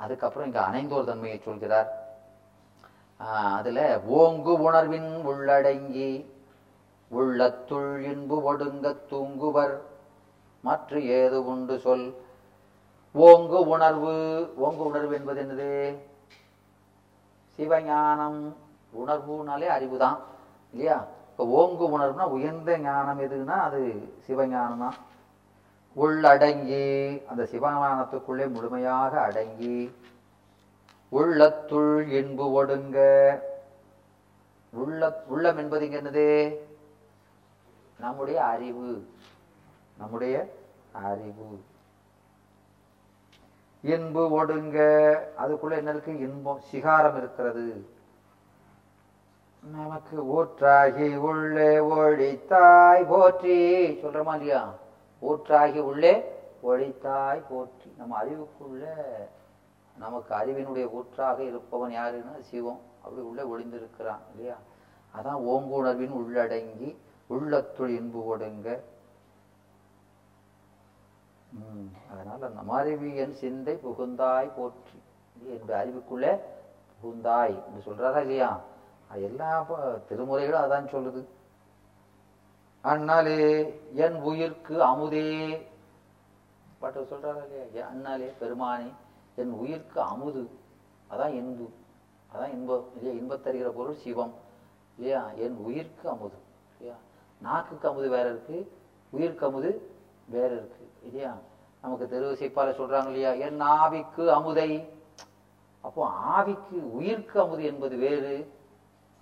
அதுக்கப்புறம் இங்க அணைந்தோர் தன்மையை சொல்கிறார். ஆஹ் அதுல ஓங்கு உணர்வின் உள்ளடங்கி உள்ளத்துள் இன்பு ஒடுங்க தூங்குவர். மற்ற ஏது உண்டு சொல்? ஓங்கு உணர்வு ஓங்கு உணர்வு என்பது என்னது? சிவஞானம் உணர்வுனாலே அறிவுதான் இல்லையா? இப்போ ஓங்கு உணர்வுனா உயர்ந்த ஞானம் எதுன்னா அது சிவஞானம் தான் உள்ளடங்கி அந்த சிவஞானத்துக்குள்ளே முழுமையாக அடங்கி உள்ளத்துள் இன்பு ஒடுங்க. உள்ள உள்ளம் என்பது இங்க என்னது? நம்முடைய அறிவு. நம்முடைய அறிவு. இன்பு ஒடுங்க. அதுக்குள்ள என்ன இருக்கு? இன்பம் சிகாரம் இருக்கிறது. நமக்கு ஊற்றாகி உள்ளே ஒழித்தாய் போற்றி. சொல்றமா இல்லையா? ஊற்றாகி உள்ளே ஒழித்தாய் போற்றி. நம்ம அறிவுக்குள்ள நமக்கு அறிவினுடைய ஊற்றாக இருப்பவன் யாருன்னா சிவம். அப்படி உள்ளே ஒளிந்திருக்கிறான் இல்லையா? அதான் ஓங்குணர்வின் உள்ளடங்கி உள்ளத்துள் இன்பு ஒடுங்க ம், அதனால நம்ம அறிவியன் சிந்தை புகுந்தாய் போற்றி. என்ற அறிவுக்குள்ளே புகுந்தாய். என்று சொல்றாரா இல்லையா? அது எல்லா திருமுறைகளும் அதான் சொல்லுது. அண்ணாலே என் உயிர்க்கு அமுதே. பாட்டு சொல்றாரா இல்லையா? அண்ணாலே பெருமானே என் உயிர்க்கு அமுது. அதான் இன்பு. அதான் இன்பம் இல்லையா? இன்பத்தருகிற பொருள் சிவம். இல்லையா? என் உயிர்க்கு அமுது. இல்லையா? நாக்குக்கு அமுது வேற இருக்கு உயிர்க்கு அமுது வேற இருக்கு. இல்லையா? நமக்கு திருவிசைப்பால சொல்றாங்க இல்லையா? என் ஆவிக்கு அமுதை. அப்போ ஆவிக்கு உயிர்க்கு அமுது என்பது வேறு.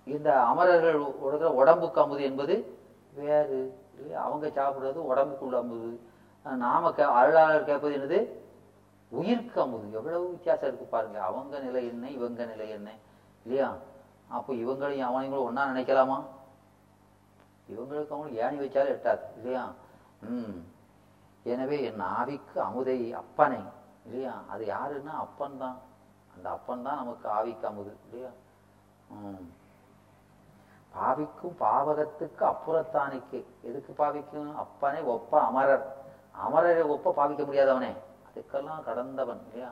இந்த அமரர்கள் உடற உடம்புக்கு அமுது என்பது வேறு இல்லையா அவங்க சாப்பிட்றது உடம்புக்குள்ள அமுது. நாம கே அருளாளர் கேட்பது என்னது? உயிருக்கு அமுது. எவ்வளவு வித்தியாசம் இருக்கு பாருங்க. அவங்க நிலை என்ன இவங்க நிலை என்ன? இல்லையா? அப்போ இவங்களையும் அவனைங்களும் ஒன்னா நினைக்கலாமா? இவங்களுக்கு அவங்களுக்கு ஏணி வச்சாலும் எட்டாது. இல்லையா? ம். எனவே என் ஆவிக்கு அமுதை அப்பனை. இல்லையா? அது யாருன்னா அப்பன் தான். அந்த அப்பன் தான் நமக்கு ஆவிக்கு அமுது. இல்லையா? ம். பாவிக்கும் பாவகத்துக்கு அப்புறத்தானுக்கு. எதுக்கு பாவிக்கும் அப்பனே ஒப்ப அமரர். அமரரை ஒப்ப பாவிக்க முடியாதவனே. அதுக்கெல்லாம் கடந்தவன் இல்லையா?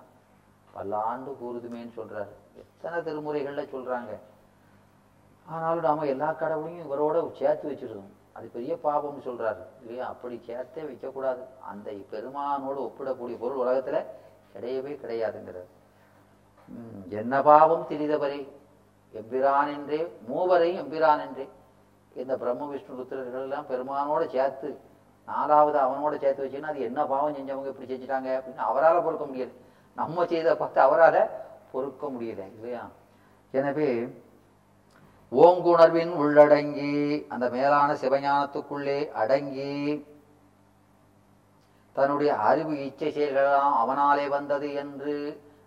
பல்லாண்டு கூறுதுமேன்னு சொல்றாரு. எத்தனை திருமுறைகள்ல சொல்றாங்க. ஆனாலும் நாம எல்லா கடவுளையும் இவரோட சேர்த்து வச்சிருக்கோம் அது பெரிய பாபம்னு சொல்றாரு இல்லையா? அப்படி சேர்த்தே வைக்கக்கூடாது. அந்த பெருமானோடு ஒப்பிடக்கூடிய பொருள் உலகத்துல கிடையவே கிடையாதுங்கிறது என்ன பாவம் திரிதவரை எம்பிரான் என்றே மூவரையும் எம்பிரான் என்றே. இந்த பிரம்ம விஷ்ணு ருத்திரர்கள் எல்லாம் பெருமானோட சேர்த்து நாலாவது அவனோட சேர்த்து வச்சுன்னா அது என்ன பாவம் செஞ்சவங்க இப்படி செஞ்சுட்டாங்க அப்படின்னு அவரால பொறுக்க முடியாது நம்ம செய்த பார்த்து அவரால பொறுக்க முடியல இல்லையா? எனவே ஓங்குணர்வின் உள்ளடங்கி அந்த மேலான சிவஞானத்துக்குள்ளே அடங்கி தன்னுடைய அறிவு இச்சை செயல்களெல்லாம் அவனாலே வந்தது என்று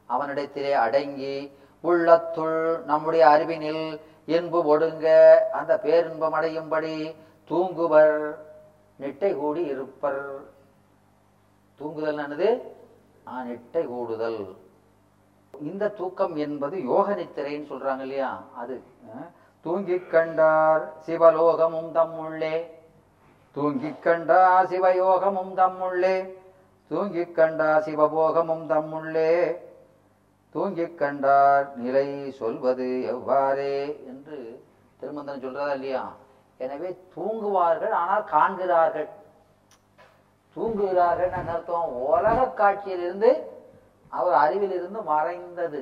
அவனிடத்திலே அடங்கி உள்ளத்துள் நம்முடைய அறிவினில் இன்பு ஒடுங்க. அந்த பேரின்பம் அடையும்படி தூங்குவர். நெட்டை கூடி இருப்பர். தூங்குதல் என்னது? ஆ, நெட்டை கூடுதல். இந்த தூக்கம் என்பது யோக நித்திரைன்னு சொல்றாங்க இல்லையா? அது தூங்கிக் கண்டார் சிவலோகமும் தம்முள்ளே தூங்கிக் கண்டார் சிவயோகமும் தம்முள்ளே தூங்கிக் கண்டார் சிவபோகமும் தம்முள்ளே தூங்கிக் கண்டார் நிலை சொல்வது எவ்வாறே என்று திருமந்தன் சொல்றதா இல்லையா? எனவே தூங்குவார்கள் ஆனால் காண்கிறார்கள். தூங்குகிறார்கள் என்ன அர்த்தம் உலக காட்சியிலிருந்து அவர் அறிவிலிருந்து மறைந்தது.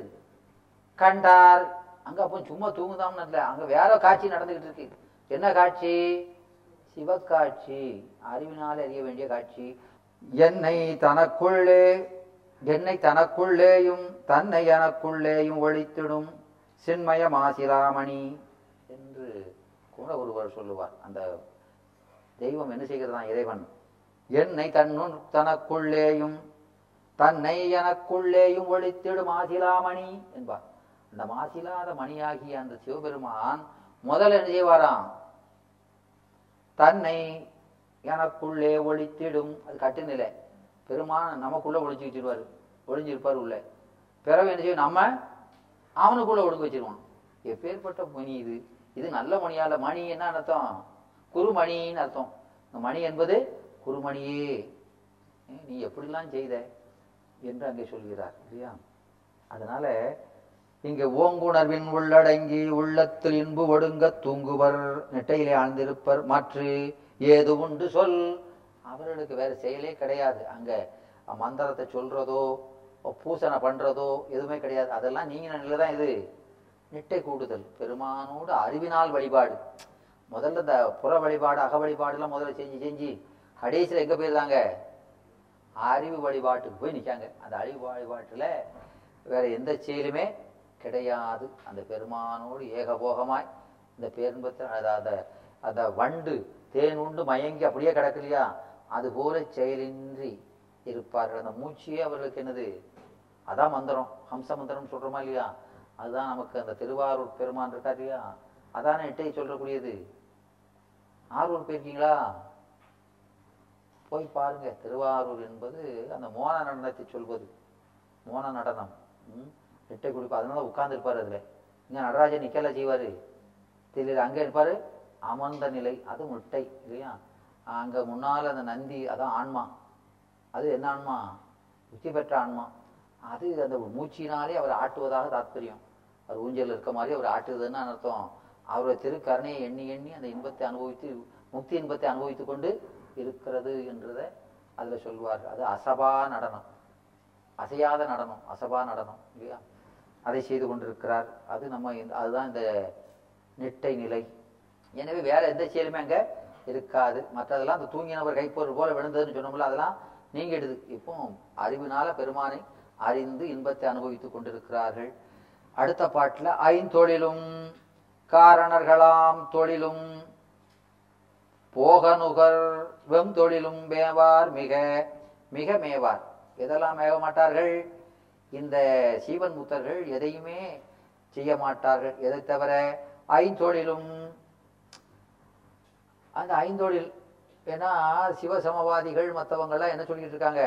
கண்டார். அங்க அப்போ சும்மா தூங்குதாம்னு இல்லை. அங்க வேற காட்சி நடந்துகிட்டு இருக்கு. என்ன காட்சி? சிவக்காட்சி. அறிவினால் அறிய வேண்டிய காட்சி. என்னை தனக்குள்ளே என்னை தனக்குள்ளேயும் தன்னை எனக்குள்ளேயும் ஒழித்திடும் சின்மய மாசிலாமணி என்று கூட ஒருவர் சொல்லுவார். அந்த தெய்வம் என்ன செய்கிறதான் இறைவன். என்னை தன்னுள் தனக்குள்ளேயும் தன்னை எனக்குள்ளேயும் ஒழித்திடும் மாசிலாமணி என்பார். அந்த மாசிலாத மணியாகிய அந்த சிவபெருமான் முதல்ல என்ன செய்வாராம்? தன்னை எனக்குள்ளே ஒழித்திடும். அது கட்டுநிலை. பெருமான நமக்குள்ள ஒழிஞ்சு வச்சிருவாரு ஒளிஞ்சிருப்பார் உள்ள. பிறகு என்ன செய்யும்? நம்ம அவனுக்குள்ள ஒடுங்க வச்சிருவான் எப்பேற்பட்ட மணி இது? இது நல்ல மணியால மணி என்ன அர்த்தம்? குருமணின்னு அர்த்தம். இந்த மணி என்பது குருமணியே. நீ எப்படிலாம் செய்த? என்று அங்கே சொல்கிறார் இல்லையா? அதனால இங்க ஓங்குணர்வின் உள்ளடங்கி உள்ளத்தில் இன்பு ஒடுங்க தூங்குவர். நெட்டையிலே ஆழ்ந்திருப்பர். மாற்று ஏது உண்டு சொல்? அவர்களுக்கு வேற செயலே கிடையாது. அங்க மந்திரத்தை சொல்றதோ பூசனை பண்றதோ எதுவுமே கிடையாது. அதெல்லாம் நீங்க தான் இது. நிட்டை கூடுதல். பெருமானோடு அறிவினால் வழிபாடு. முதல்ல இந்த புற வழிபாடு அக வழிபாடுலாம் முதல்ல செஞ்சு செஞ்சு கடைசியில் எங்க போயிருந்தாங்க அறிவு வழிபாட்டுக்கு போய் நிற்காங்க அந்த அறிவு வழிபாட்டில் வேற எந்த செயலுமே கிடையாது. அந்த பெருமானோடு ஏகபோகமாய் இந்த பேரின்பத்தில் அந்த அந்த வண்டு தேன் உண்டு மயங்கி அப்படியே கிடக்கலையா போல செயலின்றி இருப்பார்கள். அந்த மூச்சியே அவர்களுக்கு என்னது? அதான் மந்திரம். ஹம்ச மந்திரம் சொல்றோமா இல்லையா? அதுதான் நமக்கு அந்த திருவாரூர் பெருமான் இருக்கா இல்லையா? அதான எட்டை சொல்லக்கூடியது ஆர்வம் போயிருக்கீங்களா போய் பாருங்க. திருவாரூர் என்பது அந்த மோன நடனத்தை சொல்வது. மோன நடனம். எட்டை குடிப்பா. அதனால உட்கார்ந்துருப்பார் அதுல. இங்கே நடராஜன் நிக்கல செய்வார். தெரியல. அங்கே இருப்பார். அமர்ந்த நிலை. அது முட்டை இல்லையா? அங்கே முன்னால் அந்த நந்தி அதான் ஆன்மா. அது என்ன ஆன்மா? உச்சி பெற்ற ஆன்மா. அது அந்த மூச்சினாலே அவர் ஆட்டுவதாக தாத்பரியம். அவர் ஊஞ்சல் இருக்க மாதிரி அவர் ஆட்டுவதுன்னு அர்த்தம்? அவருடைய திருக்கருணையை எண்ணி எண்ணி அந்த இன்பத்தை அனுபவித்து முக்தி இன்பத்தை அனுபவித்துக் கொண்டு இருக்கிறது என்றதை அதில் சொல்வார். அது அசபா நடனம். அசையாத நடனம் அசபா நடனம் இல்லையா? அதை செய்து கொண்டிருக்கிறார். அது நம்ம அதுதான் இந்த நெட்டை நிலை. எனவே வேற எந்த செயலுமே அங்கே இருக்காது. மற்றதெல்லாம் அந்த தூங்கினவர் கைப்பொருள் போல விழுந்ததுன்னு சொன்னோம்ல அதெல்லாம் நீங்கிடுது. இப்போ அறிவினால பெருமானை அறிந்து இன்பத்தை அனுபவித்துக் கொண்டிருக்கிறார்கள். அடுத்த பாட்டுல ஐந்தொழிலும் காரணர்களாம் தொழிலும் போகனுகர் வெம் தொழிலும் மேவார் மிக மிக மேவார். எதெல்லாம் மேக மாட்டார்கள் இந்த சீவன் முத்தர்கள் எதையுமே செய்ய மாட்டார்கள். எதை தவிர ஐந்தொழிலும் அந்த ஐந்தொழில் ஏன்னா சிவசமவாதிகள் மற்றவங்கெல்லாம் என்ன சொல்லிட்டு இருக்காங்க?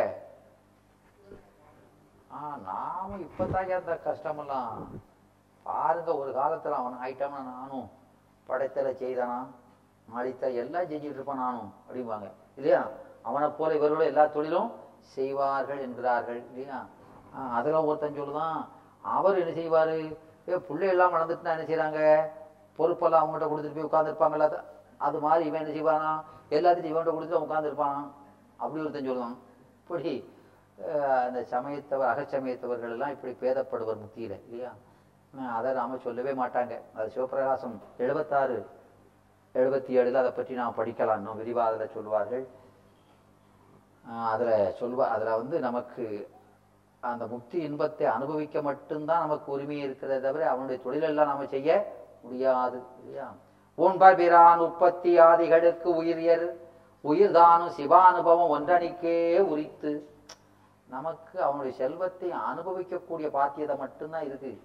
ஆ நாம இப்போதான் அந்த கஷ்டமெல்லாம். பாருங்க ஒரு காலத்தில் அவன் ஆயிட்டான நானும் படைத்தலை செய்தானா? அழித்த எல்லாம் செஞ்சுட்டு இருப்பான் நானும் அப்படிம்பாங்க. இல்லையா? அவனை போல இவர்களும் எல்லா தொழிலும் செய்வார்கள் என்கிறார்கள் இல்லையா? அதெல்லாம் ஒருத்தன் சொல்லுதான். அவர் என்ன செய்வார்? ஏ பிள்ளை எல்லாம் வளர்ந்துட்டுனா என்ன செய்கிறாங்க பொறுப்பெல்லாம் அவங்ககிட்ட கொடுத்துட்டு போய் உட்காந்துருப்பாங்களா அது மாதிரி இவன் என்ன செய்வானா? எல்லாத்தையும் இவன்கிட்ட கொடுத்து உட்காந்துருப்பானா அப்படி ஒருத்தன் சொல்லுவான். இப்படி அஹ், அந்த சமயத்தவர் அகச்சமயத்தவர்கள் எல்லாம் இப்படி பேதப்படுவர் முக்தியில இல்லையா? அதை நாம சொல்லவே மாட்டாங்க. அது சிவபிரகாசம் எழுபத்தாறு எழுபத்தி ஏழுல அதை பற்றி நாம் படிக்கலாம். இன்னும் விரிவா அதில் சொல்வார்கள். அதில் சொல்வா அதுல வந்து நமக்கு அந்த முக்தி இன்பத்தை அனுபவிக்க மட்டும்தான் நமக்கு உரிமை இருக்கிறதே தவிர அவனுடைய தொழிலெல்லாம் நாம செய்ய முடியாது இல்லையா? உண்பபிரான் உற்பத்தி ஆதிகளுக்கு உயிரியர் உயிர்தானும் சிவானுபவம் ஒன்றணிக்கே உரித்து. நமக்கு அவனுடைய செல்வத்தை அனுபவிக்கக்கூடிய பாத்தியதை மட்டும்தான் இருக்கு.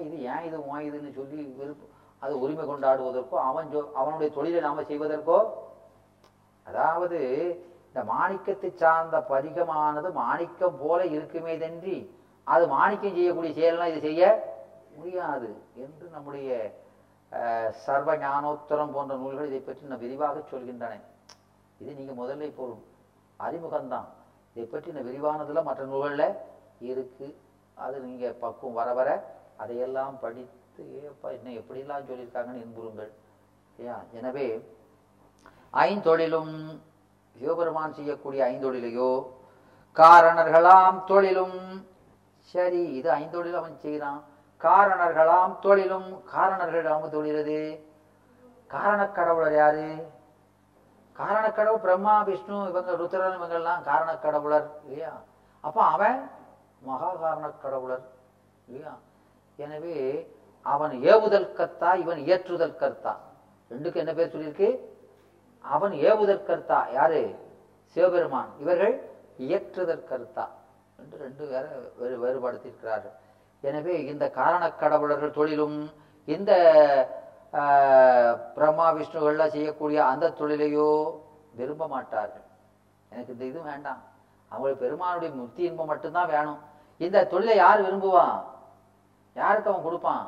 இது ஏன் இது உன் இதுன்னு சொல்லி விருப்பம் அது உரிமை கொண்டாடுவதற்கோ அவன் சொ- அவனுடைய தொழிலை நாம செய்வதற்கோ? அதாவது இந்த மாணிக்கத்தை சார்ந்த பதிகமானது மாணிக்கம் போல இருக்குமே தன்றி அது மாணிக்கம் செய்யக்கூடிய செயலாம் இது செய்ய முடியாது என்று நம்முடைய சர்வ ஞானோத்தரம் போன்ற நூல்கள் இதை பற்றி நான் விரிவாக சொல்கின்றன. இது நீங்கள் முதல்ல இப்போ ஒரு அறிமுகம்தான். இதை பற்றி நான் விரிவானதுல மற்ற நூல்களில் இருக்குது அது நீங்கள் பக்குவம் வர வர அதையெல்லாம் படித்து ஏப்பா இன்னும் எப்படிலாம் சொல்லியிருக்காங்கன்னு இன்புறுங்கள். இல்லையா எனவே ஐந்தொழிலும் சிவபெருமான் செய்யக்கூடிய ஐந்தொழிலையோ காரணர்களாம் தொழிலும் சரி இது ஐந்தொழில் அவன் செய்கிறான் காரணர்களாம் தொழிலும் காரணர்கள் அவங்க தொழிலது. காரணக் கடவுளர் யாரு? காரணக்கடவுள் பிரம்மா விஷ்ணு இவங்க ருத்ரன் இவங்கெல்லாம் காரண கடவுளர் இல்லையா? அப்போ அவன் மகா காரணக் கடவுளர் இல்லையா? எனவே அவன் ஏவுதல் கர்த்தா இவன் இயற்றுதல் கர்த்தா. ரெண்டுக்கு என்ன பேர் சொல்லியிருக்கு? அவன் ஏவுதல் கர்த்தா. யாரு? சிவபெருமான். இவர்கள் இயற்றுதல் கர்த்தா. என்று ரெண்டு வேற வேறு வேறுபடுத்தியிருக்கிறார்கள். எனவே இந்த காரண கடவுளர்கள் தொழிலும் இந்த பிரம்மா விஷ்ணுகள்லாம் செய்யக்கூடிய அந்த தொழிலையோ விரும்ப மாட்டார்கள். எனக்கு இந்த இது வேண்டாம். அவங்களுக்கு பெருமானுடைய முக்தி இன்பம் மட்டும்தான் வேணும். இந்த தொழிலை யார் விரும்புவான் யாருக்கு அவன் கொடுப்பான்?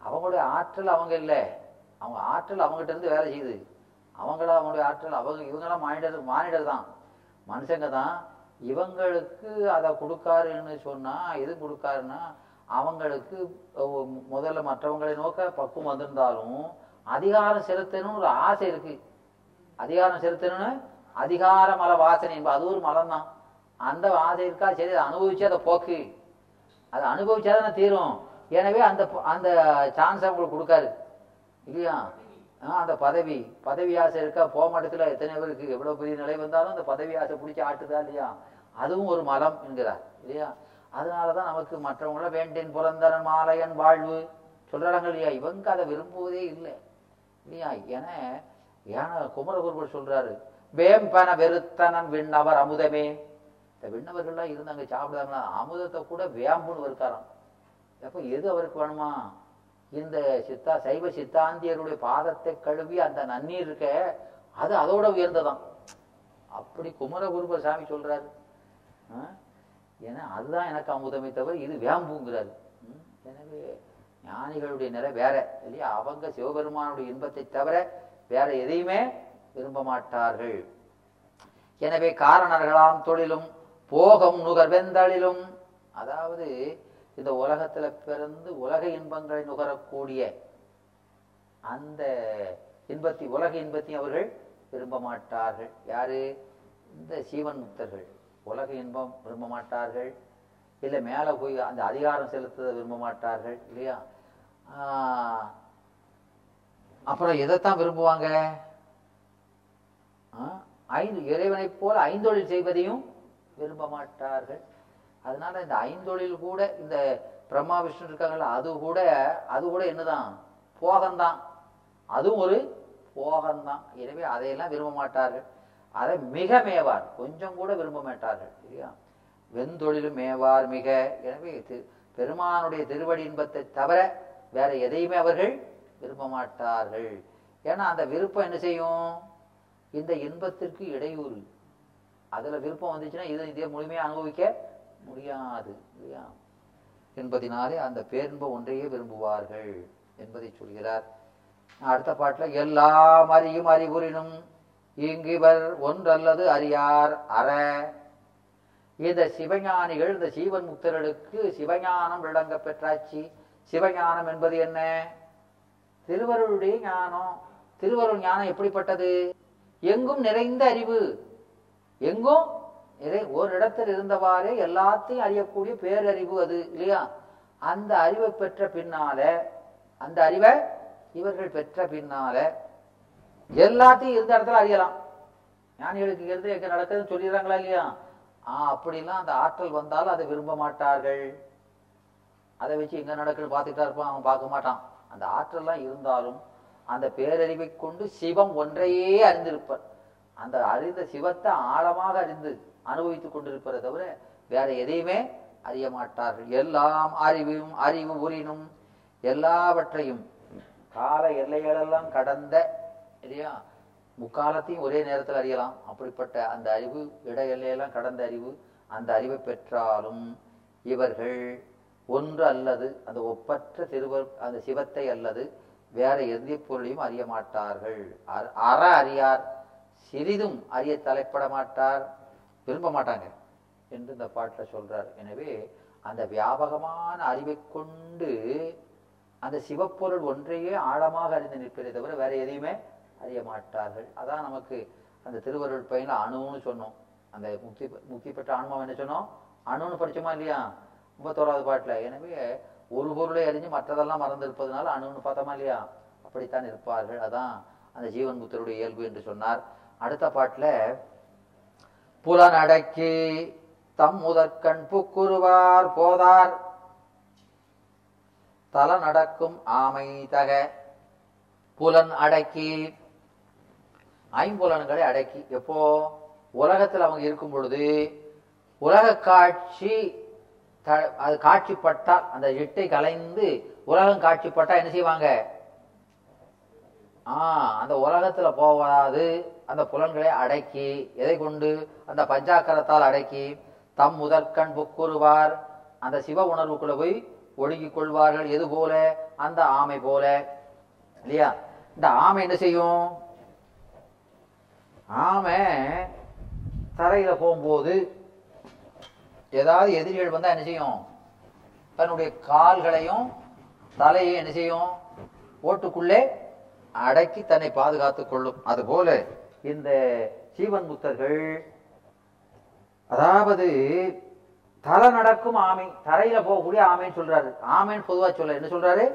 அவங்களுடைய ஆற்றல் அவங்க இல்லை. அவங்க ஆற்றல் அவங்ககிட்ட இருந்து வேலை செய்யுது. அவங்கள அவங்களுடைய ஆற்றல் அவங்க இவங்கெல்லாம் மானிடர் மானிடர் தான் மனுஷங்க தான் இவங்களுக்கு அதை கொடுக்காருன்னு சொன்னா எது கொடுக்காருன்னா அவங்களுக்கு முதல்ல மற்றவங்களை நோக்க பக்குவம் வந்திருந்தாலும் அதிகாரம் செலுத்தணும்னு ஒரு ஆசை இருக்கு. அதிகாரம் செலுத்தணும்னு அதிகார மல வாசனை என்பது அது ஒரு மலம் தான் அந்த ஆசை இருக்கா? சரி அதை அனுபவிச்சு அதை போக்கு. அதை அனுபவிச்சாதானே தீரும். எனவே அந்த அந்த சான்ஸ் அவங்களுக்கு கொடுக்காரு. இல்லையா? ஆ, அந்த பதவி. பதவி ஆசை இருக்கா? போக எத்தனை பேருக்கு எவ்வளோ பெரிய நிலை வந்தாலும் அந்த பதவி ஆசை பிடிச்சி ஆட்டுதா இல்லையா? அதுவும் ஒரு மலம் என்கிறார் இல்லையா? அதனாலதான் நமக்கு மற்றவங்கள வேண்டேன் புலந்தரன் மாலையன் வாழ்வு. சொல்றாங்க இல்லையா? இவங்க அதை விரும்புவதே இல்லை இல்லையா? என ஏன குமரகுருபர் சொல்றாரு வேம்பன வெறுத்தனன் விண்ணவர் அமுதமே. இந்த விண்ணவர்கள்லாம் இருந்தாங்க சாப்பிடாங்களா அமுதத்தை கூட வேம்புன்னு இருக்காராம் அப்ப எது அவருக்கு வேணுமா? இந்த சித்தா சைவ சித்தாந்தியருடைய பாதத்தை கழுவி அந்த நன்னீர் இருக்க அது அதோட உயர்ந்ததான் அப்படி குமரகுருபர் சாமி சொல்றாரு ஏன்னா அதுதான் எனக்கு அமுதமே தவிர இது வேம்புங்கிறாரு. எனவே ஞானிகளுடைய நிலை வேற இல்லையா? அவங்க சிவபெருமானுடைய இன்பத்தை தவிர வேற எதையுமே விரும்ப மாட்டார்கள். எனவே காரணர்களாம் தொழிலும் போகம் நுகர்வெந்தளிலும் அதாவது இந்த உலகத்துல பிறந்து உலக இன்பங்களை நுகரக்கூடிய அந்த இன்பத்தை உலக இன்பத்தையும் அவர்கள் விரும்ப மாட்டார்கள். யாரு? இந்த சீவன் முக்தர்கள். உலக இன்பம் விரும்ப மாட்டார்கள் இல்லை மேலே போய் அந்த அதிகாரம் செலுத்த விரும்ப மாட்டார்கள் இல்லையா? ஆஹ், அப்புறம் எதைத்தான் விரும்புவாங்க? ஐந்து இறைவனைப் போல ஐந்தொழில் செய்வதையும் விரும்ப மாட்டார்கள் அதனால இந்த ஐந்தொழில் கூட இந்த பிரம்மா விஷ்ணு இருக்காங்கல்ல அது கூட அது கூட என்னதான்? போகம்தான். அதுவும் ஒரு போகம்தான். எனவே அதையெல்லாம் விரும்ப மாட்டார்கள் அதை மிக மேவார். கொஞ்சம் கூட விரும்ப மாட்டார்கள் இல்லையா? வெந்தொழிலும் மேவார் மிக. எனவே பெருமானுடைய திருவடி இன்பத்தை தவிர வேற எதையுமே அவர்கள் விரும்ப மாட்டார்கள். ஏன்னா அந்த விருப்பம் என்ன செய்யும்? இந்த இன்பத்திற்கு இடையூறு. அதுல விருப்பம் வந்துச்சுன்னா இதை இதே முழுமையாக அனுபவிக்க முடியாது இல்லையா? என்பதினாலே அந்த பேரின்பம் ஒன்றையே விரும்புவார்கள் என்பதை சொல்கிறார். அடுத்த பாட்டில் எல்லாம் அறியும் அறிவுறினும் இங்கிவர் ஒன்றல்லது அறியார் அற. இந்த சிவஞானிகள் இந்த சீவன் முக்தர்களுக்கு சிவஞானம் விளங்க பெற்றாச்சு. சிவஞானம் என்பது என்ன? திருவருளுடைய ஞானம். திருவருள் ஞானம் எப்படிப்பட்டது? எங்கும் நிறைந்த அறிவு. எங்கும் நிறை ஒரு இடத்தில் இருந்தவாறே எல்லாத்தையும் அறியக்கூடிய பேரறிவு அது இல்லையா? அந்த அறிவை பெற்ற பின்னால அந்த அறிவை இவர்கள் பெற்ற பின்னால எல்லாத்தையும் இருந்த இடத்துல அறியலாம். ஞானிகளுக்கு இருந்து எங்க நடக்குதுன்னு சொல்லிடுறாங்களா இல்லையா? ஆ அப்படிலாம் அந்த ஆற்றல் வந்தாலும் அதை விரும்ப மாட்டார்கள். அதை வச்சு எங்க நடக்குன்னு பார்த்துட்டா இருப்பான் அவன் பார்க்க மாட்டான். அந்த ஆற்றல்லாம் இருந்தாலும் அந்த பேரறிவை கொண்டு சிவம் ஒன்றையே அறிந்திருப்பர். அந்த அறிந்த சிவத்தை ஆழமாக அறிந்து அனுபவித்துக் கொண்டிருப்பதை தவிர வேற எதையுமே அறிய மாட்டார்கள். எல்லாம் அறிவும் அறிவு உரினும் எல்லாவற்றையும் கால எல்லைகளெல்லாம் கடந்த இல்லையா? முக்காலத்தையும் ஒரே நேரத்தில் அறியலாம். அப்படிப்பட்ட அந்த அறிவு இட எல்லையெல்லாம் கடந்த அறிவு அந்த அறிவை பெற்றாலும் இவர்கள் ஒன்று அல்லது அந்த ஒப்பற்ற திருவர் அந்த சிவத்தை அல்லது வேற எந்த பொருளையும் அறிய மாட்டார்கள். அற- அற அறியார் சிறிதும் அறிய தலைப்பட மாட்டார் விரும்ப மாட்டாங்க என்று இந்த பாட்டில் சொல்றார். எனவே அந்த வியாபகமான அறிவை கொண்டு அந்த சிவப்பொருள் ஒன்றையே ஆழமாக அறிந்து நிற்பதை தவிர வேற எதையுமே அறிய மாட்டார்கள். அதான் நமக்கு அந்த திருவருள் பையனில் அணுன்னு சொன்னோம். அந்த முக்தி முக்தி பெற்ற ஆன்மாவை என்ன சொன்னோம்? அணுன்னு படிச்சோமா இல்லையா? முப்பத்தோராவது பாட்டில். எனவே ஒரு பொருளை அறிஞ்சு மற்றதெல்லாம் மறந்து இருப்பதனால அணுன்னு பார்த்தோமா இல்லையா? அப்படித்தான் இருப்பார்கள். அதான் அந்த ஜீவன் புத்தருடைய இயல்பு என்று சொன்னார். அடுத்த பாட்டுல புலனடக்கி தம் முதற்கண் புக்குருவார் போதார். தல நடக்கும் ஆமை தக. புலன் அடக்கி ஐம்புலன்களை அடக்கி எப்போ? உலகத்தில் அவங்க இருக்கும் பொழுது உலக காட்சி த- அது காட்சிப்பட்டால் அந்த எட்டை கலைந்து உலகம் காட்சிப்பட்டால் என்ன செய்வாங்க? ஆ அந்த உலகத்தில் போகாது அந்த புலன்களை அடக்கி எதை கொண்டு? அந்த பஞ்சாக்கரத்தால் அடக்கி தம் முதற்கண் புக்குருவார் அந்த சிவ உணர்வுக்குள்ள போய் ஒடுங்கிக் கொள்வார்கள். எது போல? அந்த ஆமை போல. இல்லையா? இந்த ஆமை என்ன செய்யும்? ஆமை தரையில் போகும்போது ஏதாவது எதிரிகள் வந்தால் என்ன செய்யும்? தன்னுடைய கால்களையும் தலையையும் என்ன செய்யும்? ஓட்டுக்குள்ளே அடக்கி தன்னை பாதுகாத்துக் கொள்ளும். அதுபோல இந்த சீவன் புத்தர்கள் அதாவது தலை நடக்கும் ஆமை தரையில போகக்கூடிய ஆமைன்னு சொல்றாரு. ஆமைன்னு பொதுவா சொல்ல என்ன சொல்றாரு?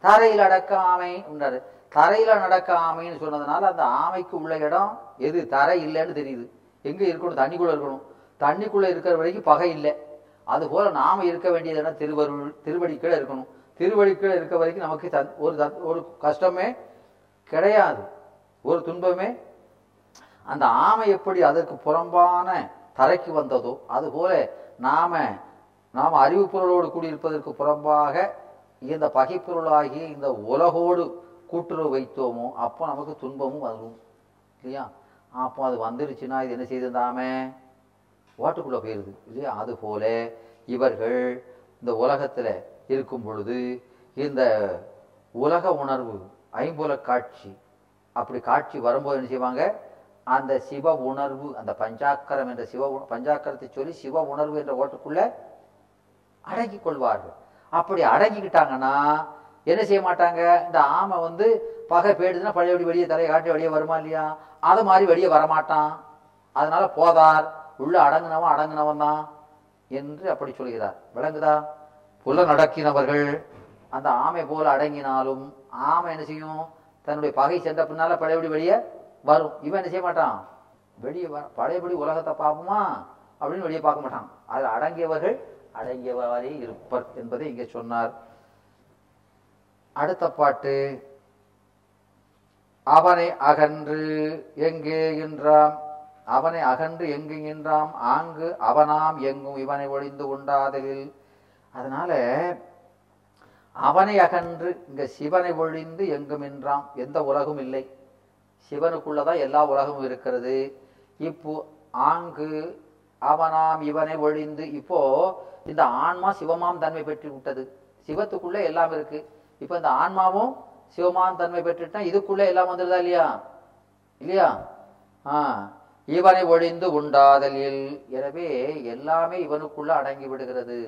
தரையில் அடக்க ஆமை உண்டாரு தரையில் நடக்க ஆமைன்னு சொன்னதுனால அந்த ஆமைக்கு உள்ள இடம் எது? தரை இல்லைன்னு தெரியுது. எங்கே இருக்கணும்? தண்ணிக்குள்ளே இருக்கணும். தண்ணிக்குள்ளே இருக்கிற வரைக்கும் பகை இல்லை. அதுபோல் நாம் இருக்க வேண்டியது என்ன? திருவருள் திருவடிக்கீழே இருக்கணும். திருவடிக்கீழே இருக்க வரைக்கும் நமக்கு தன்- ஒரு த ஒரு கஷ்டமே கிடையாது. ஒரு துன்பமே. அந்த ஆமை எப்படி அதற்கு புறம்பான தரைக்கு வந்ததோ அதுபோல நாம நாம் அறிவுப்பொருளோடு கூடியிருப்பதற்கு புறம்பாக இந்த பகைப்பொருளாகி இந்த உலகோடு கூட்டுறவு வைத்தோமோ அப்போ நமக்கு துன்பமும் வரும். இல்லையா? அப்போ அது வந்துருச்சுன்னா இது என்ன செய்திருந்தாமே ஓட்டுக்குள்ளே போயிடுது. இல்லையா? அது போல இவர்கள் இந்த உலகத்தில் இருக்கும் பொழுது இந்த உலக உணர்வு ஐம்புல காட்சி அப்படி காட்சி வரும்போது என்ன செய்வாங்க? அந்த சிவ உணர்வு அந்த பஞ்சாக்கரம் என்ற சிவ பஞ்சாக்கரத்தை சொல்லி சிவ உணர்வு என்ற ஓட்டுக்குள்ளே அடங்கி கொள்வார்கள். அப்படி அடங்கிக்கிட்டாங்கன்னா என்ன செய்ய மாட்டாங்க? இந்த ஆமை வந்து பகை போயிடுதுன்னா பழையபடி வெளியே தலையை காட்டி வெளியே வருமா இல்லையா? அதை மாதிரி வெளியே வரமாட்டான். அதனால போதார். உள்ள அடங்குனவன் அடங்குனவன் தான் என்று அப்படி சொல்கிறார். விளங்குதா? புல நடக்கினவர்கள் அந்த ஆமை போல அடங்கினாலும் ஆமை என்ன செய்யும்? தன்னுடைய பகை சென்ற பின்னால பழையபடி வெளியே வரும். இவன் என்ன செய்ய மாட்டான்? வெளியே வர பழையபடி உலகத்தை பார்ப்போமா அப்படின்னு வெளியே பார்க்க மாட்டான். அதில் அடங்கியவர்கள் அடங்கியவாறே இருப்பர் என்பதை இங்கே சொன்னார். அடுத்த பாட்டு. அவனை அகன்று எங்கே என்றாம் அவனை அகன்று எங்கு என்றாம் ஆங்கு அவனாம் எங்கும் இவனை ஒழிந்து உண்டாதலில் அதனால அவனை அகன்று இங்க சிவனை ஒழிந்து எங்கும் என்றாம் எந்த உலகும் இல்லை. சிவனுக்குள்ளதான் எல்லா உலகமும் இருக்கிறது. இப்போ ஆங்கு அவனாம் இவனை ஒழிந்து இப்போ இந்த ஆன்மா சிவமாம் தன்மை பெற்று விட்டது சிவத்துக்குள்ளே எல்லாம் இருக்கு. இப்போ இந்த ஆன்மாவும் சிவமான் தன்மை பெற்றுட்டா இதுக்குள்ள எல்லாம் வந்துருதா இல்லையா? இல்லையா? ஆ. இவனை ஒழிந்து உண்டாதலில். எனவே எல்லாமே இவனுக்குள்ள அடங்கி விடுகிறது.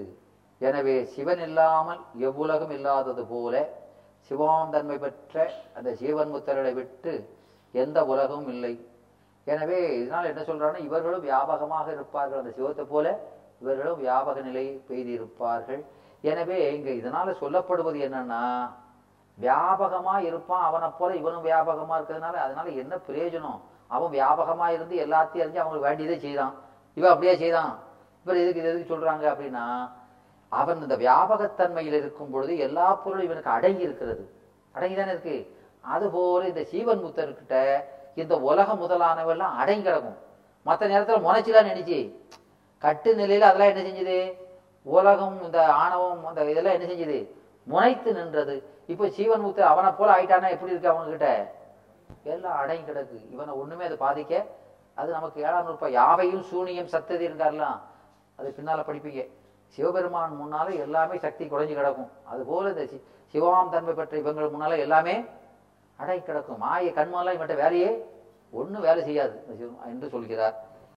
எனவே சிவன் இல்லாமல் எவ்வுலகம் இல்லாதது போல சிவமாம் தன்மை பெற்ற அந்த ஜீவன் முத்தர்களை விட்டு எந்த உலகமும் இல்லை. எனவே இதனால் என்ன சொல்றாங்கன்னா இவர்களும் வியாபகமாக இருப்பார்கள் அந்த சிவத்தை போல இவர்களும் வியாபக நிலை பெய்திருப்பார்கள். எனவே இங்க இதனால சொல்லப்படுவது என்னன்னா வியாபகமா இருப்பான் அவனை போல இவனும் வியாபகமா இருக்கிறதுனால அதனால என்ன பிரயோஜனம்? அவன் வியாபகமா இருந்து எல்லாத்தையும் அறிஞ்சு அவங்களுக்கு வேண்டியதே செய்தான் இவன் அப்படியே செய்தான் இவர் எதுக்கு இது எதுக்கு சொல்றாங்க அப்படின்னா அவன் இந்த வியாபகத்தன்மையில் இருக்கும் பொழுது எல்லா பொருளும் இவனுக்கு அடங்கி இருக்கிறது. அடங்கி தானே இருக்கு. அதுபோல இந்த சீவன் முத்தர்கிட்ட இந்த உலகம் முதலானவெல்லாம் அடங்கி கிடக்கும். மற்ற நேரத்தில் முனைச்சிலாம் நினைச்சு கட்டு நிலையில அதெல்லாம் என்ன செஞ்சது? உலகம் இந்த ஆணவம் அந்த இதெல்லாம் என்ன செஞ்சது? முனைத்து நின்றது. இப்போ சீவன் முத்தர் அவனை போல ஆயிட்டானா? எப்படி இருக்கு அவங்க கிட்ட எல்லாம் அடங்கி கிடக்கு. இவனை ஒண்ணுமே அதை பாதிக்க. அது நமக்கு ஏழாம் நூற்பா. யாவையும் சூனியம் சத்ததி இருக்கார்லாம் அது பின்னால படிப்பீங்க. சிவபெருமான் முன்னால எல்லாமே சக்தி குறைஞ்சு கிடக்கும். அதுபோல இந்த சி- தன்மை பெற்ற இவங்களுக்கு முன்னால எல்லாமே அடங்கி கிடக்கும். மாய கண்மெல்லாம் இவன்ட்ட வேலையே ஒன்றும் வேலை செய்யாது. என்று சொல்கிறார்.